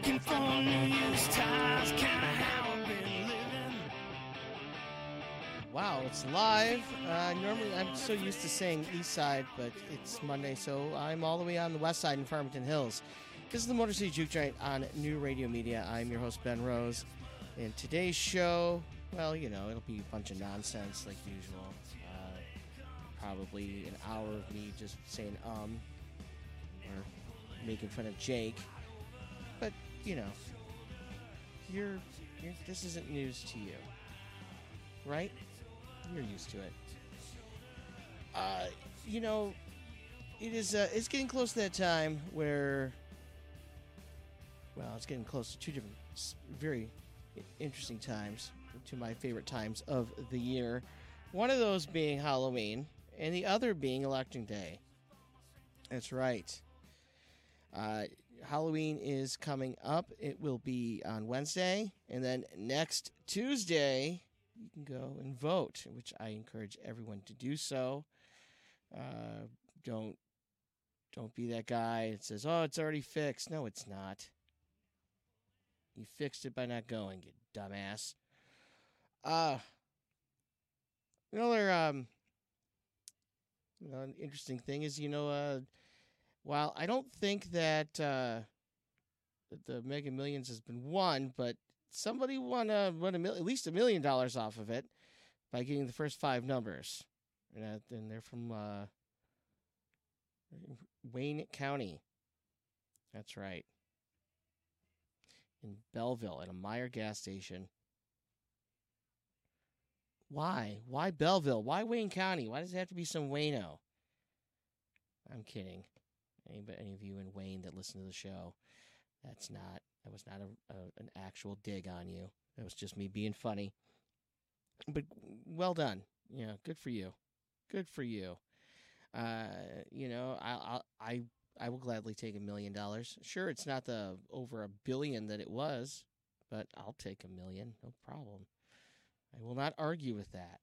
looking for New ties, kinda how I've been living. Wow, it's live. Uh, normally, I'm so used to saying East Side, but it's Monday, so I'm all the way on the West Side in Farmington Hills. This is the Motor City Juke Joint on New Radio Media. I'm your host Ben Rose, and today's show, well, you know, it'll be a bunch of nonsense like usual. Uh, probably an hour of me just saying um or making fun of Jake, but you know, you're, you're this isn't news to you, right? You're used to it. Uh, you know, it is. Uh, it's getting close to that time where. Well, it's getting close to two different, very interesting times. To my favorite times of the year. One of those being Halloween, and the other being Election Day. That's right. Uh, Halloween is coming up. It will be on Wednesday, and then next Tuesday you can go and vote, which I encourage everyone to do so. Uh, don't don't be that guy that says, "Oh, it's already fixed." No, it's not. You fixed it by not going, you dumbass. Uh another um you know, interesting thing is, you know, uh while I don't think that uh the Mega Millions has been won, but somebody won uh won a mil- at least a million dollars off of it by getting the first five numbers. And, uh, and they're from uh Wayne County. That's right. In Belleville at a Meijer gas station. Why? Why Belleville? Why Wayne County? Why does it have to be some Wayno? I'm kidding. Any, any of you in Wayne that listen to the show, that's not, that was not a, a, an actual dig on you. That was just me being funny. But well done. Yeah, good for you. Good for you. Uh, you know, I, I, I, I will gladly take a million dollars. Sure, it's not the over a billion that it was, but I'll take a million, no problem. I will not argue with that.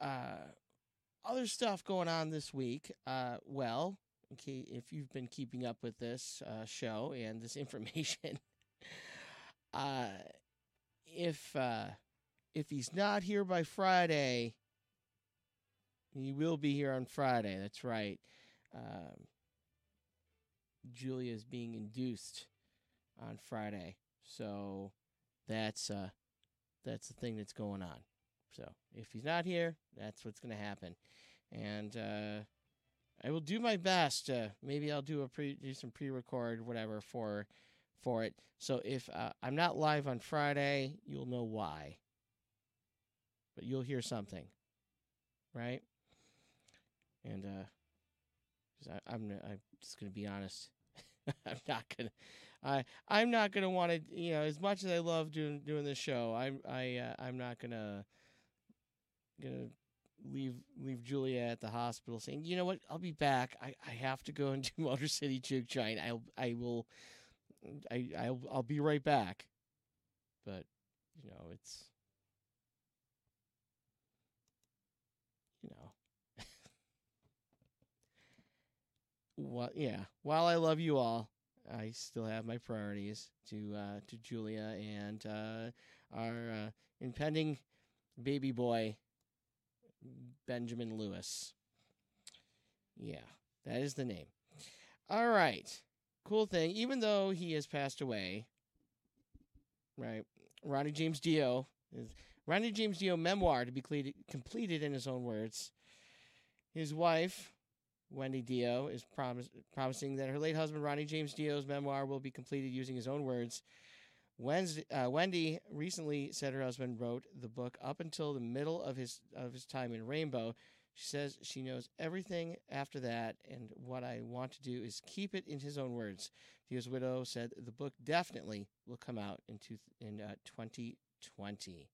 Uh, other stuff going on this week. Uh, well, okay, if you've been keeping up with this uh, show and this information, uh, if uh, if he's not here by Friday, he will be here on Friday. That's right. Um, Julia is being induced on Friday, so that's uh, that's the thing that's going on. So if he's not here, that's what's going to happen, and uh, I will do my best. Uh, maybe I'll do a pre do some pre-record whatever for for it. So if uh, I'm not live on Friday, you'll know why. But you'll hear something, right? And uh, I, I'm I'm just gonna be honest. I'm not gonna. I I'm not gonna want to. You know, as much as I love doing doing this show, I'm I uh, I'm not gonna gonna leave leave Julia at the hospital saying, you know what, I'll be back. I, I have to go and do Motor City Juke Joint. I'll I will I I'll I'll be right back. But you know, it's you know what yeah while i love you all i still have my priorities to uh to julia and uh our uh, impending baby boy benjamin lewis. Yeah that is the name. All right. Cool thing. Even though he has passed away right ronnie james dio is ronnie james dio memoir to be cle- completed in his own words. His wife Wendy Dio is promising that her late husband Ronnie James Dio's memoir will be completed using his own words. Wednesday, uh, Wendy recently said her husband wrote the book up until the middle of his of his time in Rainbow. She says she knows everything after that, and what I want to do is keep it in his own words. Dio's widow said the book definitely will come out in two, in uh, 2020.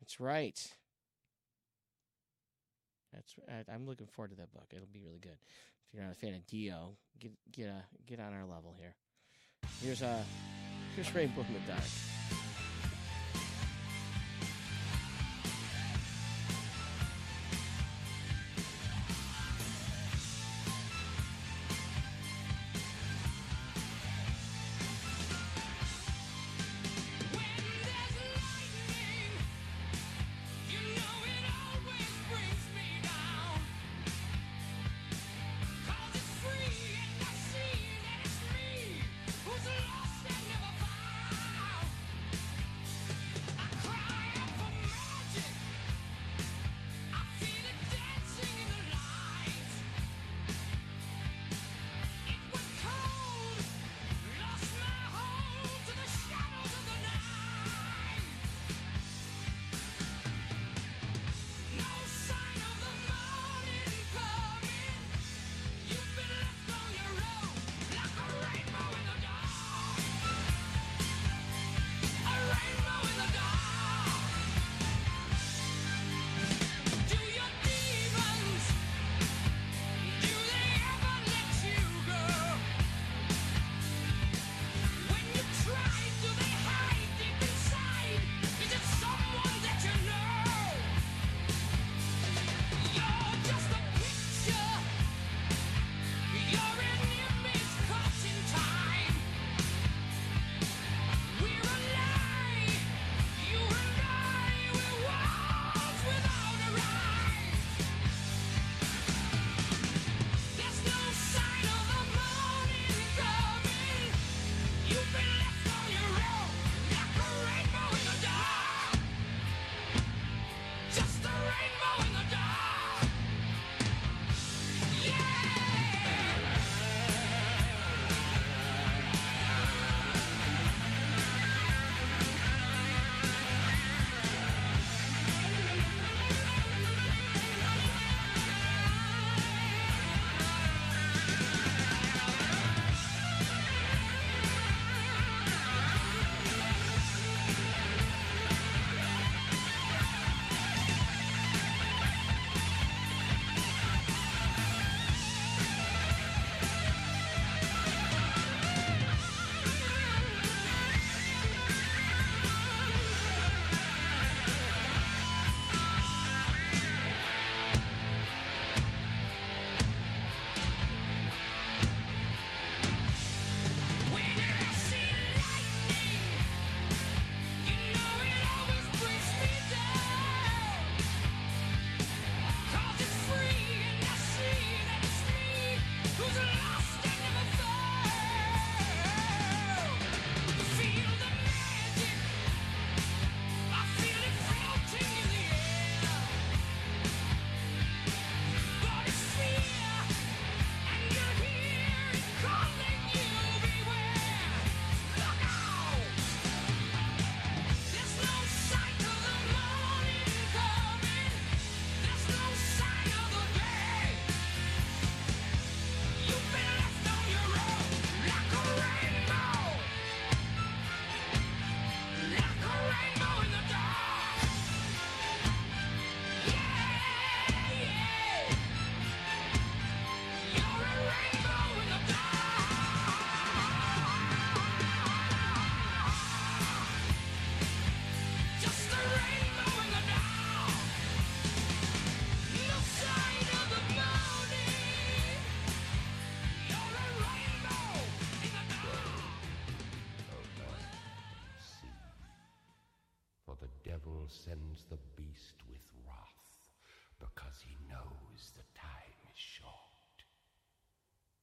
That's right. That's I- I'm looking forward to that book. It'll be really good. If you're not a fan of Dio, get get uh, get on our level here. Here's uh here's Rainbow in the Dark.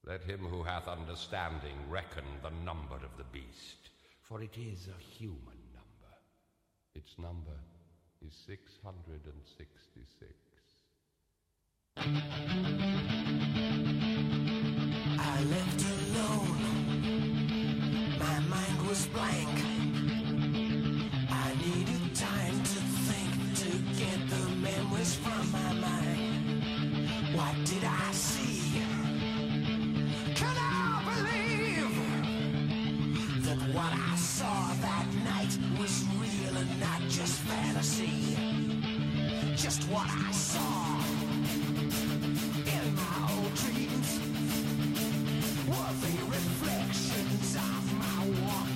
Let him who hath understanding reckon the number of the beast, for it is a human number. Its number is 666. I left alone. My mind was blank. just fantasy, just what I saw in my old dreams. Were they reflections of my walk?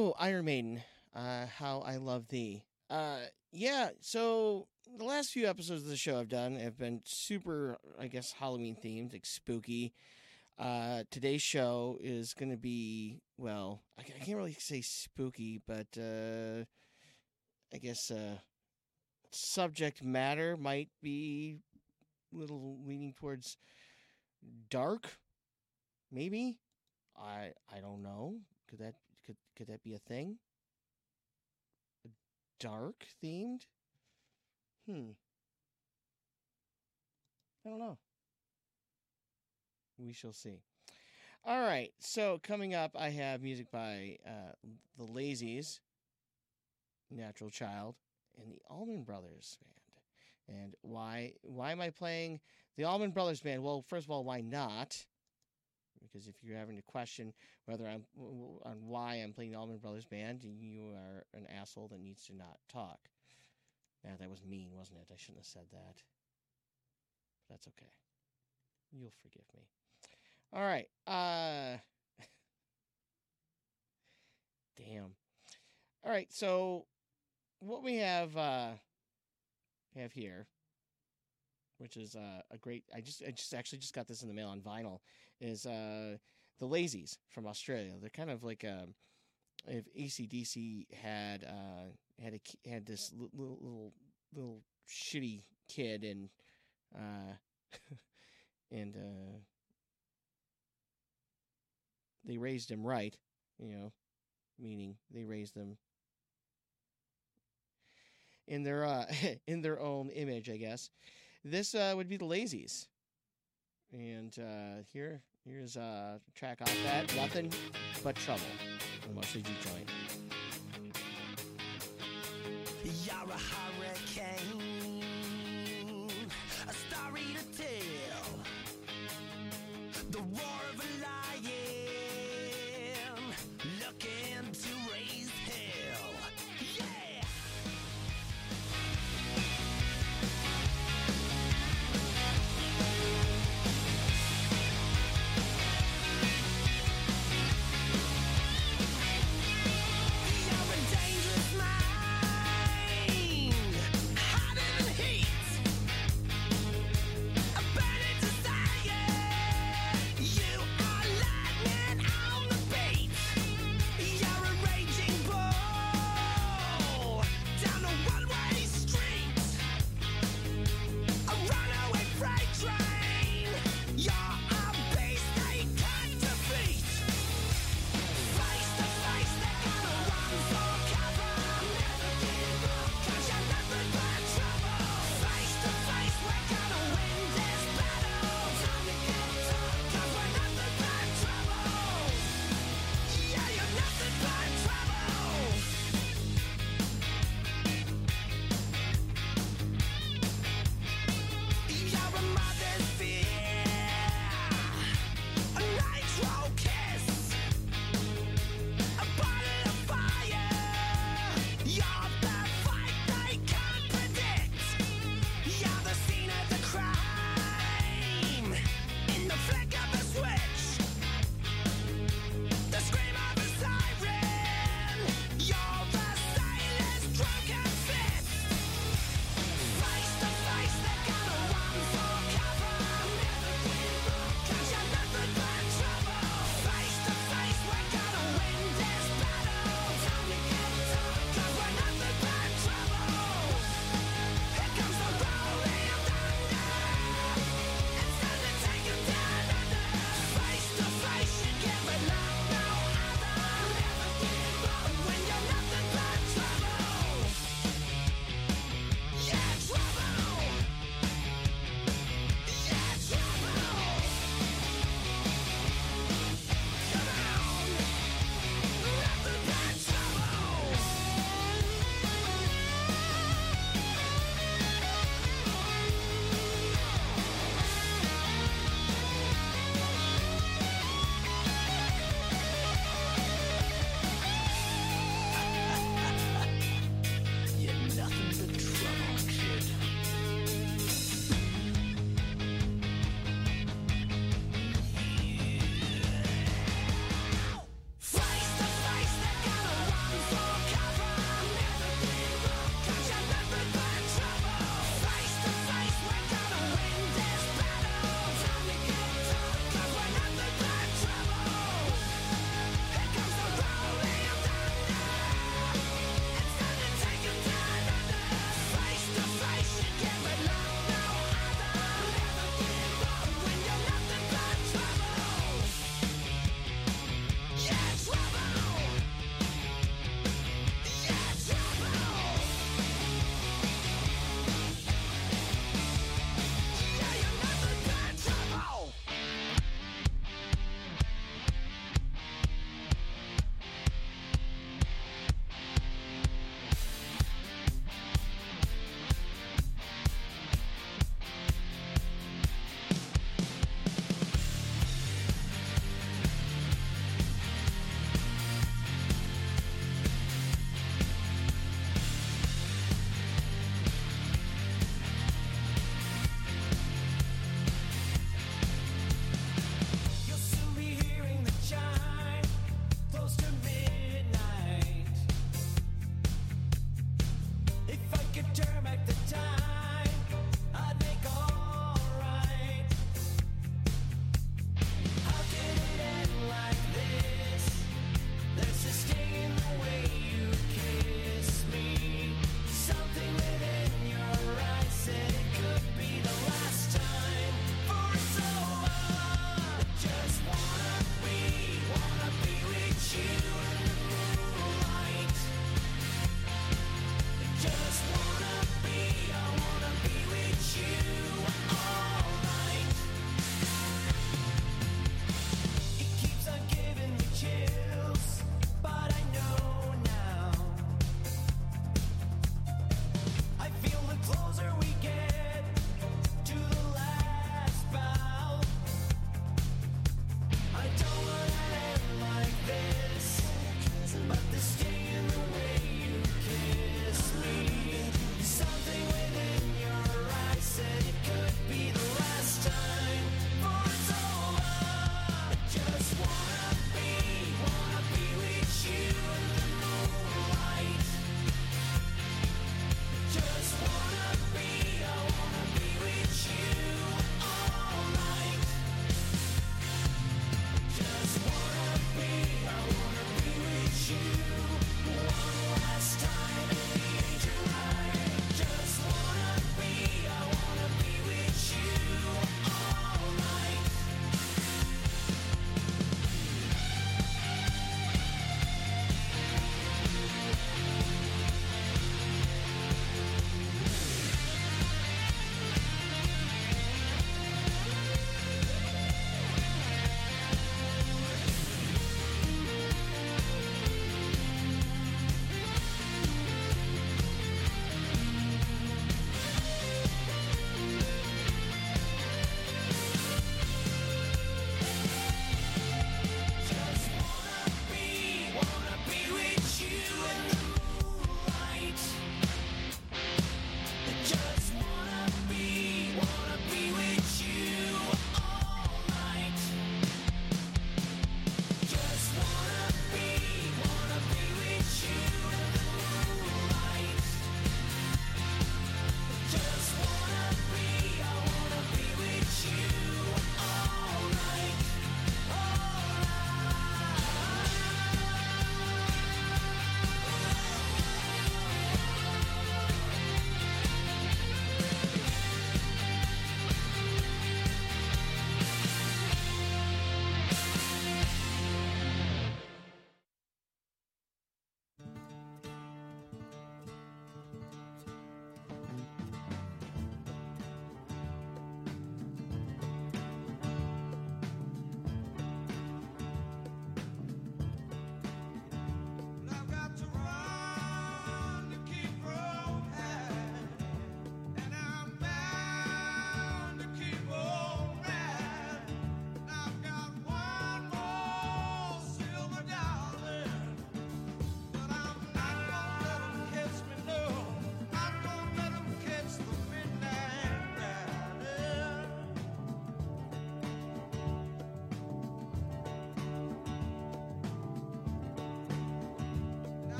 oh, Iron Maiden, uh, how I love thee. Uh, yeah, so the last few episodes of the show I've done have been super, I guess, Halloween themed, like spooky. Uh, today's show is going to be, well, I, can't really say spooky, but uh, I guess uh, subject matter might be a little leaning towards dark, maybe. I I don't know. Could that could could that be a thing? Dark themed? Hmm. I don't know. We shall see. All right. So coming up, I have music by uh, the Lazys, Natural Child, and the Allman Brothers Band. And why why am I playing the Allman Brothers Band? Well, first of all, why not? Because if you're having to question whether I'm on why I'm playing the Allman Brothers Band, you are an asshole that needs to not talk. Now that was mean, wasn't it? I shouldn't have said that. But that's okay. You'll forgive me. All right. Uh Damn. All right, so what we have uh have here which is uh, a great I just I just actually just got this in the mail on vinyl is uh the Lazys from Australia. They're kind of like um if ACDC had uh had a had this little little little shitty kid and uh and uh they raised him right, you know, meaning they raised them in their uh, in their own image, I guess. This uh, would be the Lazys, and uh, here here's a track off that, nothing but trouble. Mostly you join. You're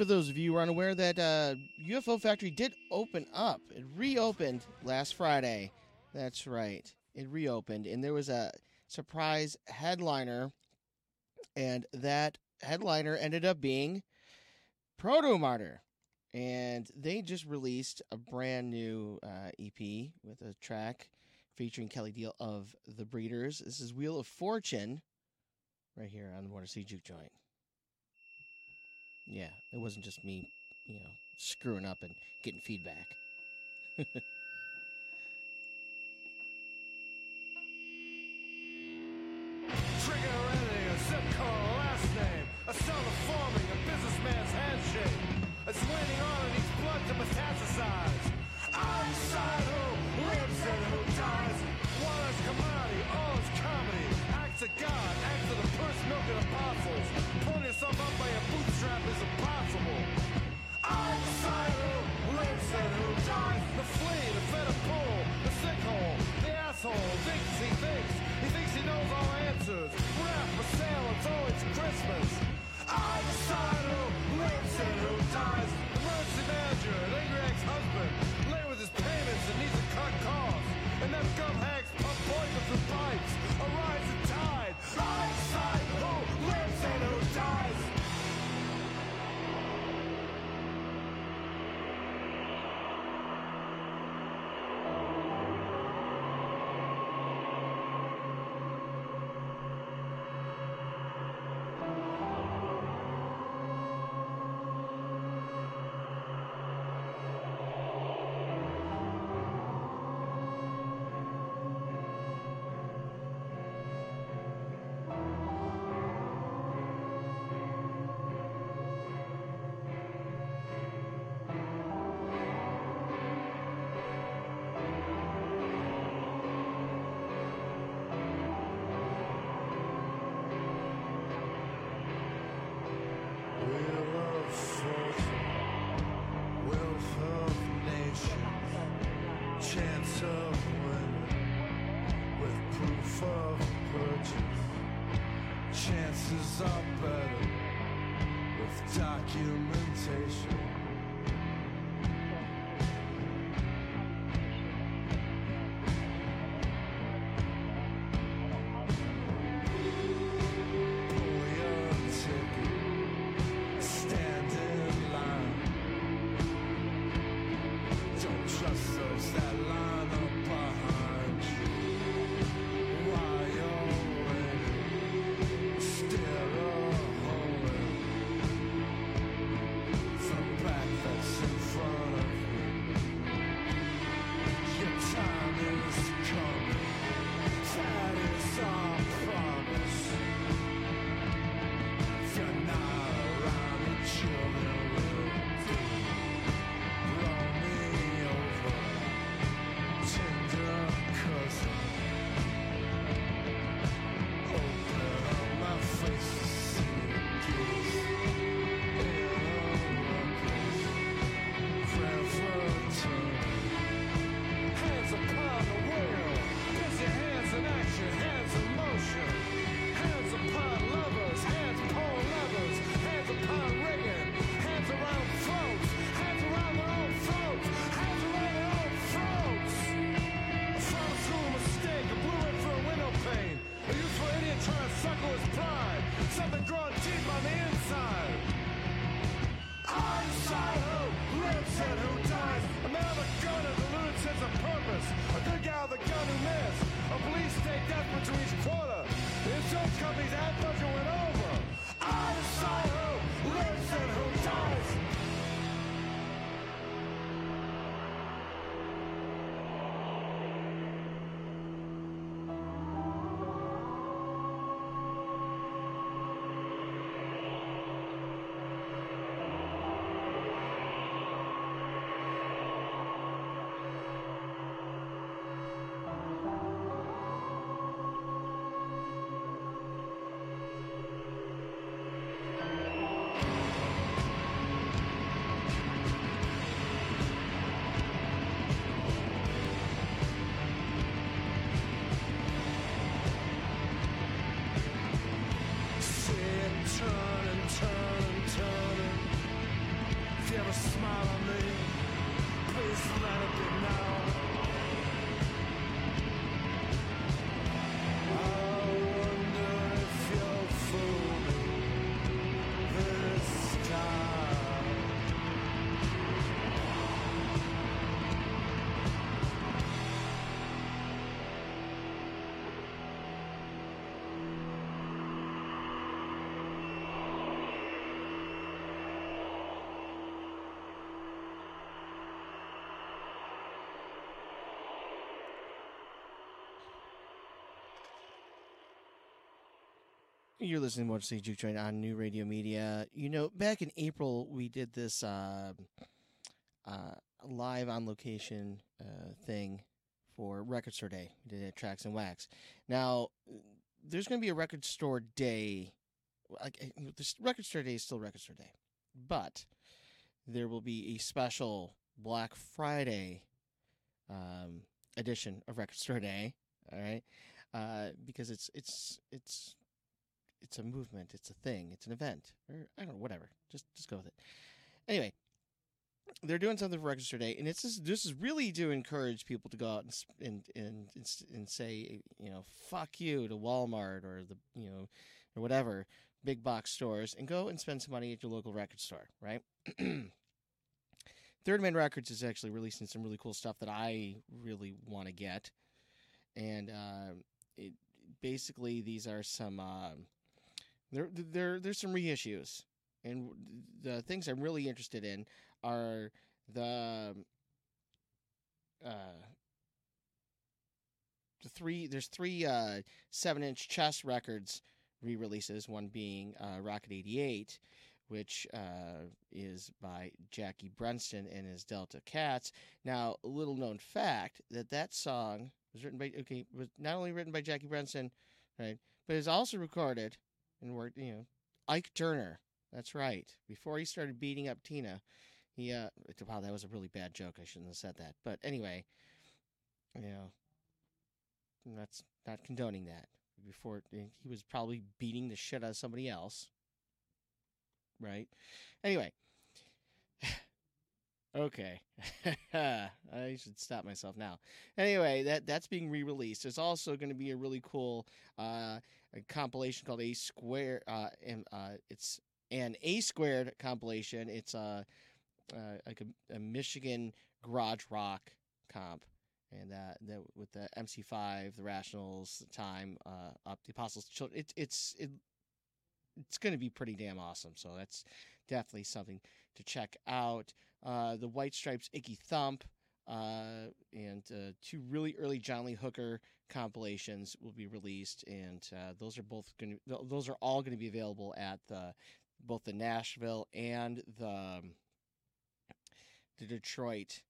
For those of you who are unaware, that uh, UFO Factory did open up. It reopened last Friday. That's right. It reopened, and there was a surprise headliner, and that headliner ended up being Protomartyr. And they just released a brand new uh, EP with a track featuring Kelley Deal of The Breeders. This is Wheel of Fortune right here on the Motor City Juke Joint. Yeah, it wasn't just me, you know, screwing up and getting feedback. A forming, a businessman's handshake. It's waiting on and needs blood to metastasize. I decide who lives and who dies. One is commodity, all is comedy. Acts of God, You're listening to Motor City Juke Joint on New Radio Media. You know, back in April, we did this uh, uh, live on location uh, thing for Record Store Day. We did it at Tracks and Wax. Now, there's going to be a record store day. Like, uh, this record store day is still Record Store Day, but there will be a special Black Friday um, edition of Record Store Day. All right, uh, because it's it's it's it's a movement, it's a thing, it's an event, or I don't know, whatever. Just just go with it. Anyway, they're doing something for Register Day, and it's just, this is really to encourage people to go out and and and and, say, you know, fuck you to Walmart or the you know or whatever big box stores, and go and spend some money at your local record store, right? Third Man Records is actually releasing some really cool stuff that I really want to get, and uh, it basically these are some. um there, there, there's some reissues, and the things I'm really interested in are the uh, the three. There's three uh, seven-inch chess records re-releases. One being uh, Rocket '88, which uh, is by Jackie Brenston and his Delta Cats. Now, a little known fact that that song was written by okay was not only written by Jackie Brenston, right, but is also recorded and worked. You know, Ike Turner. That's right. Before he started beating up Tina, he uh wow that was a really bad joke. I shouldn't have said that. But anyway, you know, that's not condoning that. before he was probably beating the shit out of somebody else. Right? Anyway. okay. I should stop myself now. Anyway, that that's being re-released. There's also going to be a really cool uh, a compilation called A Square uh, and uh, it's an A squared compilation. It's a uh, like a, a Michigan garage rock comp and that, with the MC5, the Rationals, the Time, uh, up the Apostles' Children. It, it's it, it's going to be pretty damn awesome. So that's definitely something to check out. Uh, the White Stripes, Icky Thump, uh, and uh, two really early John Lee Hooker compilations will be released, and uh, those are both going to those are all going to be available at the both the Nashville and the um, the Detroit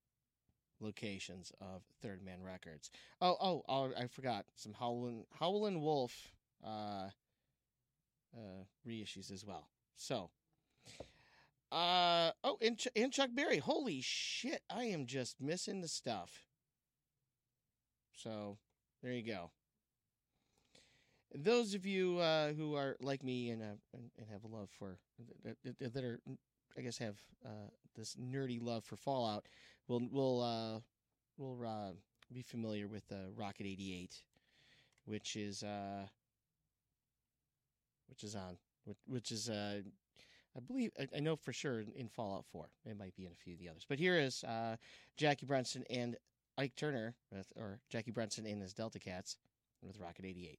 locations of Third Man Records. Oh, oh, oh I forgot some Howlin' Howlin' Wolf uh, uh, reissues as well. So, uh, oh, and, Ch- and Chuck Berry. Holy shit! I am just missing the stuff. So, there you go. Those of you uh, who are like me and, uh, and have a love for that, are, I guess, have uh, this nerdy love for Fallout, will will uh, will uh, be familiar with uh, Rocket 88, which is uh, which is on which, which is uh, I believe I, I know for sure in, in Fallout 4. It might be in a few of the others, but here is uh, Jackie Brunson and Ike Turner, with, or Jackie Brunson and his Delta Cats with Rocket 88.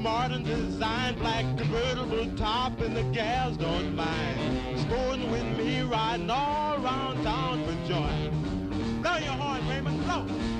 Smart and designed Black convertible top and the gals don't mind. Sporting with me riding all around town for joy. Blow your horn, Raymond, blow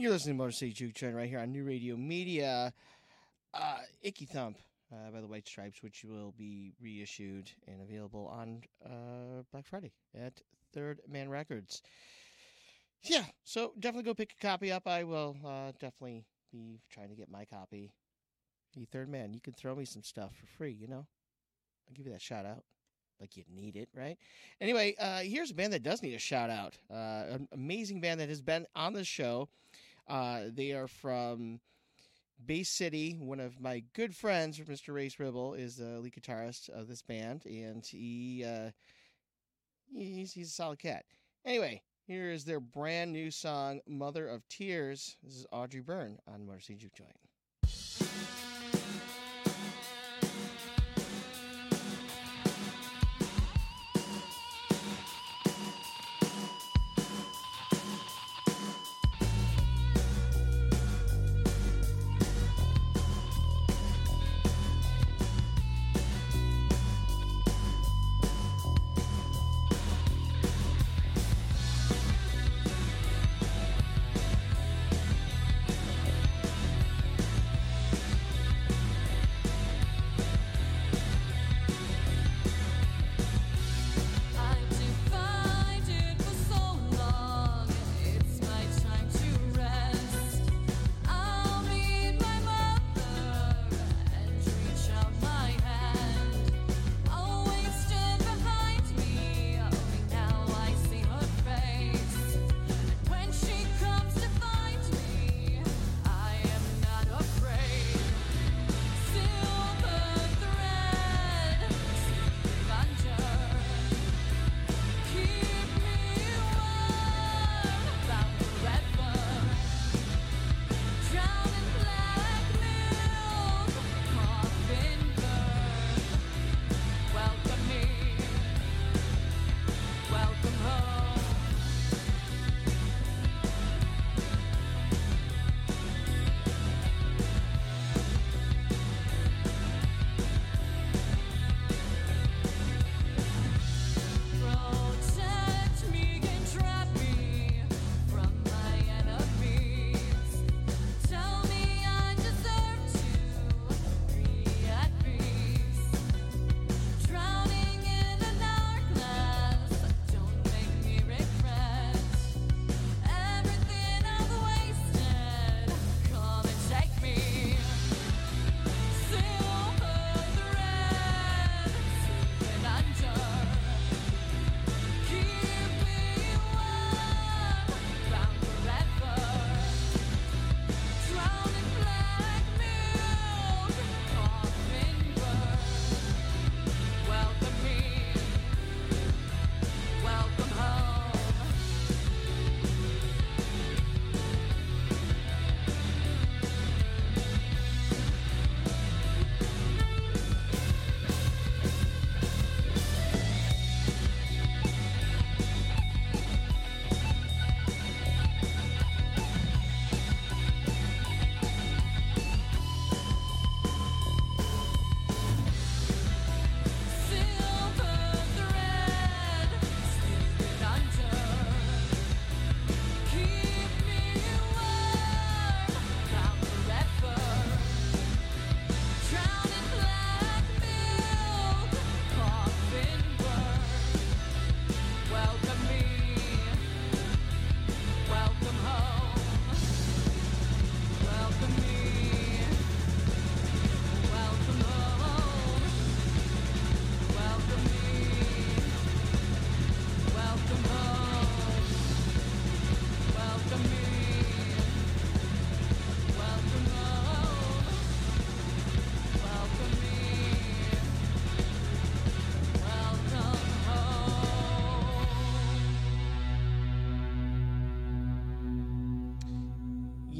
You're listening to Motor City Juke Train right here on New Radio Media. Uh, Icky Thump uh, by the White Stripes, which will be reissued and available on uh, Black Friday at Third Man Records. Yeah, so definitely go pick a copy up. I will uh, definitely be trying to get my copy. The Third Man, you can throw me some stuff for free, you know? I'll give you that shout out. Like you need it, right? Anyway, uh, here's a band that does need a shout out. Uh, an amazing band that has been on the show. Uh, they are from Bay City. One of my good friends, Mr. Race Ribble, is the lead guitarist of this band, and he uh, he's, he's a solid cat. Anyway, here is their brand new song, "Mother of Tears." This is Audrey Byrne on Motor City Juke Joint.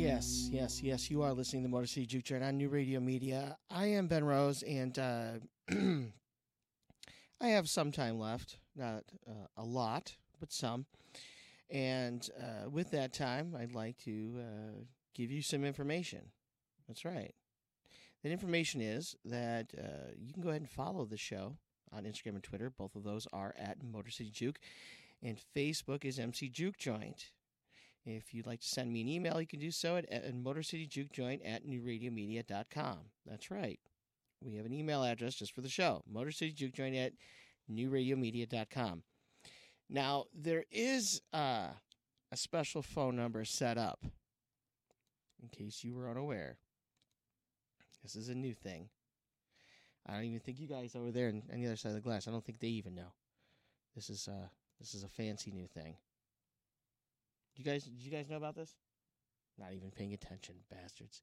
Yes, yes, yes. You are listening to Motor City Juke Joint on New Radio Media. I am Ben Rose, and uh, I have some time left. Not uh, a lot, but some. And uh, with that time, I'd like to uh, give you some information. That's right. That information is that uh, you can go ahead and follow the show on Instagram and Twitter. Both of those are at Motor City Juke. And Facebook is MC Juke Joint. If you'd like to send me an email, you can do so at, at motorcityjukejoint at newradiomedia.com. That's right. We have an email address just for the show, motorcityjukejoint at newradiomedia.com. Now, there is uh, a special phone number set up, in case you were unaware. This is a new thing. I don't even think you guys over there on, the other side of the glass. I don't think they even know. This is uh this is a fancy new thing. You guys did you guys know about this? Not even paying attention, bastards.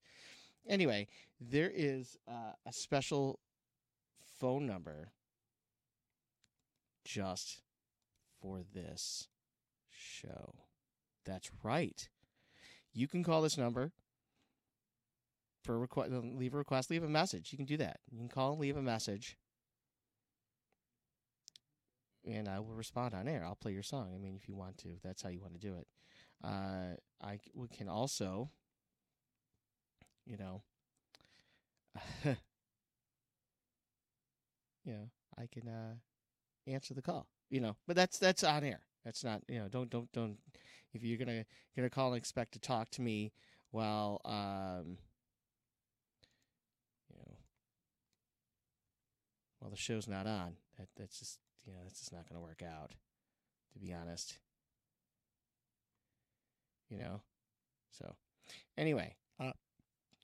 Anyway, there is uh, a special phone number just for this show. That's right. You can call this number for request, leave a request, leave a message. You can do that. You can call and leave a message, and I will respond on air. I'll play your song. I mean, if you want to, that's how you want to do it. Uh, I we can also, you know, you know, I can uh, answer the call. You know, but that's that's on air. That's not you know. Don't don't don't. If you're gonna gonna call and expect to talk to me while um, you know, while the show's not on, that that's just you know that's just not gonna work out. To be honest, you know. So, anyway, uh,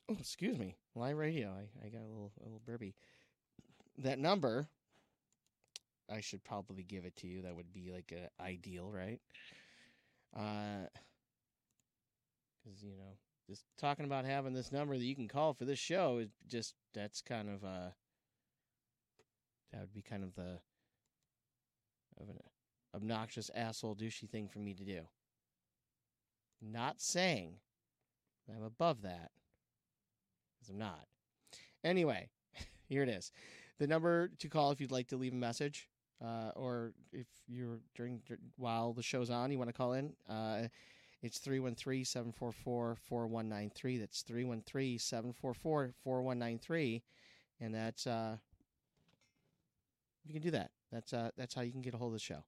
oh, excuse me, live radio. I, I got a little a little burpy. That number, I should probably give it to you. That would be like a ideal, right? Uh, because you know, just talking about having this number that you can call for this show is just that's kind of uh, that would be kind of the of an obnoxious asshole douchey thing for me to do. Not saying I'm above that, because I'm not. Anyway, here it is. The number to call if you'd like to leave a message, uh, or if you're during dur- while the show's on, you want to call in. Uh, it's 313-744-4193. That's 313-744-4193. And that's uh you can do that. That's uh that's how you can get a hold of the show.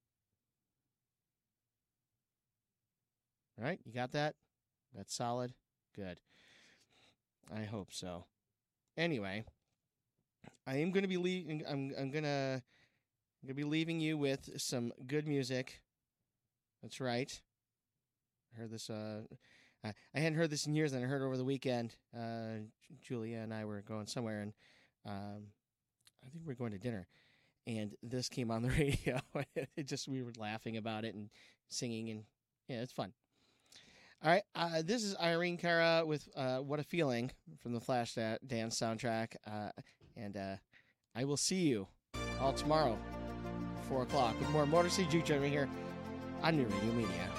All right? You got that? That's solid. Good. I hope so. Anyway, I am going to be leaving I'm I'm going to going to be leaving you with some good music. That's right. I heard this uh I, hadn't heard this in years and I heard it over the weekend. Uh Julia and I were going somewhere and um I think we were going to dinner and this came on the radio. it just we were laughing about it and singing and yeah, it's fun. All right, uh, this is Irene Cara with uh, "What a Feeling" from the Flash da- Dance soundtrack, uh, and uh, I will see you all tomorrow, four o'clock, with more Motor City Juke right here on New Radio Media.